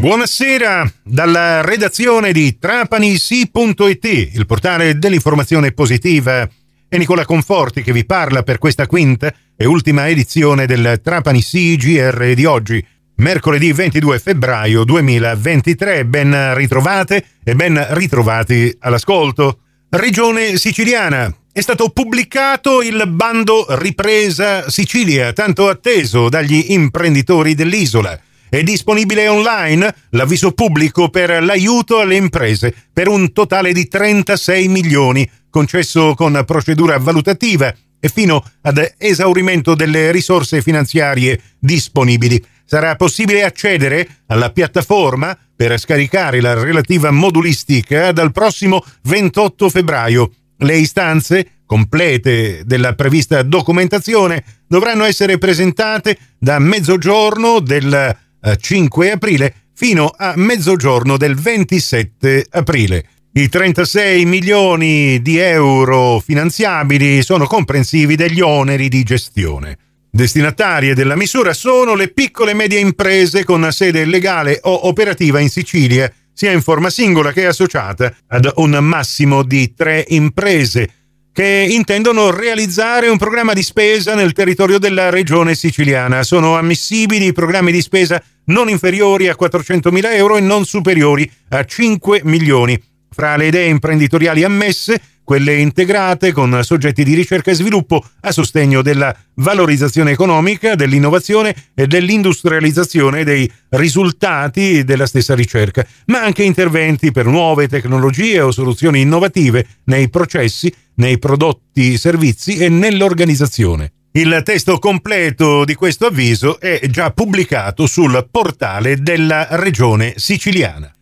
Buonasera dalla redazione di trapanisi.it, il portale dell'informazione positiva. È Nicola Conforti che vi parla per questa quinta e ultima edizione del Trapani CGR di oggi, mercoledì 22 febbraio 2023. Ben ritrovate e ben ritrovati all'ascolto. Regione siciliana. È stato pubblicato il bando Ripresa Sicilia, tanto atteso dagli imprenditori dell'isola. È disponibile online l'avviso pubblico per l'aiuto alle imprese per un totale di 36 milioni, concesso con procedura valutativa e fino ad esaurimento delle risorse finanziarie disponibili. Sarà possibile accedere alla piattaforma per scaricare la relativa modulistica dal prossimo 28 febbraio. Le istanze complete della prevista documentazione dovranno essere presentate da mezzogiorno del 5 eh, aprile fino a mezzogiorno del 27 aprile. I 36 milioni di euro finanziabili sono comprensivi degli oneri di gestione. Destinatarie della misura sono le piccole e medie imprese con sede legale o operativa in Sicilia, sia in forma singola che associata ad un massimo di tre imprese che intendono realizzare un programma di spesa nel territorio della regione siciliana. Sono ammissibili programmi di spesa non inferiori a 400.000 euro e non superiori a 5 milioni. Fra le idee imprenditoriali ammesse, quelle integrate con soggetti di ricerca e sviluppo a sostegno della valorizzazione economica, dell'innovazione e dell'industrializzazione dei risultati della stessa ricerca, ma anche interventi per nuove tecnologie o soluzioni innovative nei processi, nei prodotti, servizi e nell'organizzazione. Il testo completo di questo avviso è già pubblicato sul portale della regione siciliana.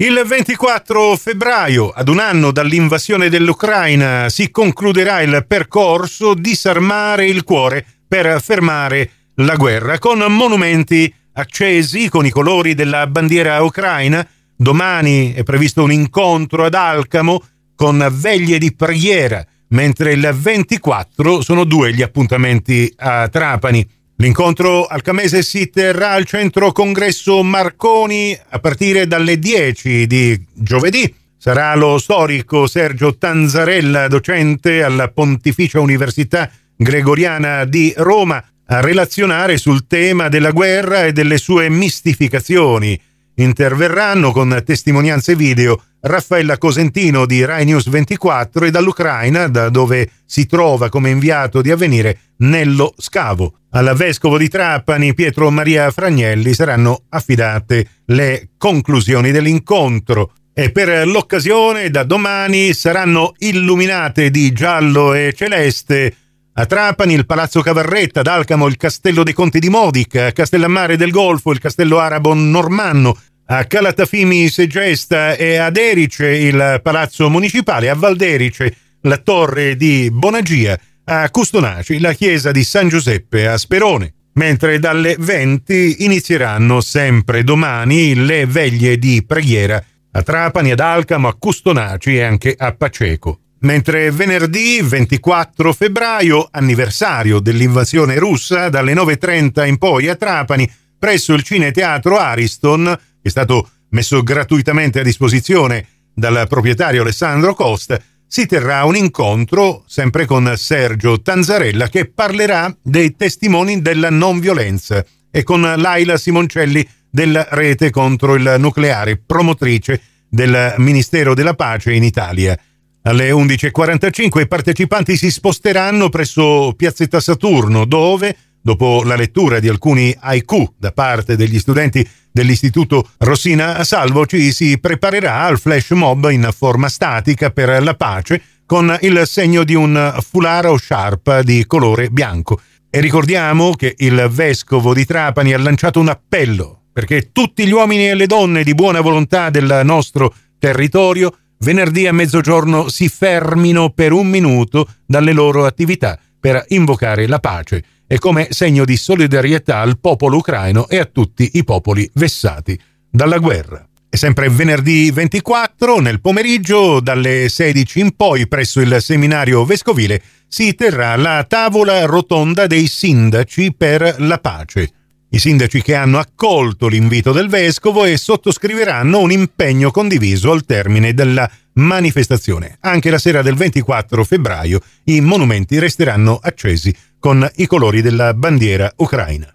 Il 24 febbraio, ad un anno dall'invasione dell'Ucraina, si concluderà il percorso Disarmare il cuore per fermare la guerra, con monumenti accesi con i colori della bandiera ucraina. Domani è previsto un incontro ad Alcamo con veglie di preghiera mentre il 24 sono due gli appuntamenti a Trapani. L'incontro alcamese si terrà al centro congresso Marconi a partire dalle 10 di giovedì. Sarà lo storico Sergio Tanzarella, docente alla Pontificia Università Gregoriana di Roma, a relazionare sul tema della guerra e delle sue mistificazioni. Interverranno con testimonianze video Raffaella Cosentino di Rai News 24 e dall'Ucraina, da dove si trova come inviato di avvenire Nello Scavo. Al vescovo di Trapani, Pietro Maria Fragnelli, saranno affidate le conclusioni dell'incontro e per l'occasione da domani saranno illuminate di giallo e celeste a Trapani il Palazzo Cavarretta, ad Alcamo il Castello dei Conti di Modica, a Castellammare del Golfo il Castello Arabo Normanno, a Calatafimi Segesta e ad Erice il Palazzo Municipale, a Valderice la Torre di Bonagia, a Custonaci la Chiesa di San Giuseppe a Sperone. Mentre dalle 20 inizieranno sempre domani le veglie di preghiera a Trapani, ad Alcamo, a Custonaci e anche a Paceco. Mentre venerdì 24 febbraio, anniversario dell'invasione russa, dalle 9.30 in poi a Trapani, presso il Cineteatro Ariston, è stato messo gratuitamente a disposizione dal proprietario Alessandro Costa, si terrà un incontro sempre con Sergio Tanzarella che parlerà dei testimoni della non violenza e con Laila Simoncelli della Rete contro il Nucleare, promotrice del Ministero della Pace in Italia. Alle 11.45 i partecipanti si sposteranno presso Piazzetta Saturno, dove dopo la lettura di alcuni haiku da parte degli studenti dell'Istituto Rossina Salvo, ci si preparerà al flash mob in forma statica per la pace con il segno di un foulard o sciarpa di colore bianco. E ricordiamo che il vescovo di Trapani ha lanciato un appello perché tutti gli uomini e le donne di buona volontà del nostro territorio venerdì a mezzogiorno si fermino per un minuto dalle loro attività per invocare la pace e come segno di solidarietà al popolo ucraino e a tutti i popoli vessati dalla guerra. E sempre venerdì 24, nel pomeriggio, dalle 16 in poi, presso il seminario vescovile, si terrà la tavola rotonda dei sindaci per la pace. i sindaci che hanno accolto l'invito del vescovo e sottoscriveranno un impegno condiviso al termine della manifestazione. Anche la sera del 24 febbraio i monumenti resteranno accesi con i colori della bandiera ucraina.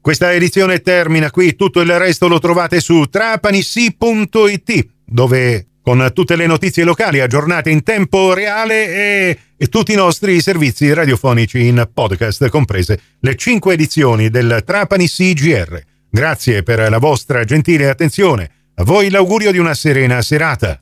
Questa edizione termina qui, tutto il resto lo trovate su trapanissi.it, dove con tutte le notizie locali aggiornate in tempo reale e, e, tutti i nostri servizi radiofonici in podcast, comprese le cinque edizioni del Trapani CGR. Grazie per la vostra gentile attenzione. A voi l'augurio di una serena serata.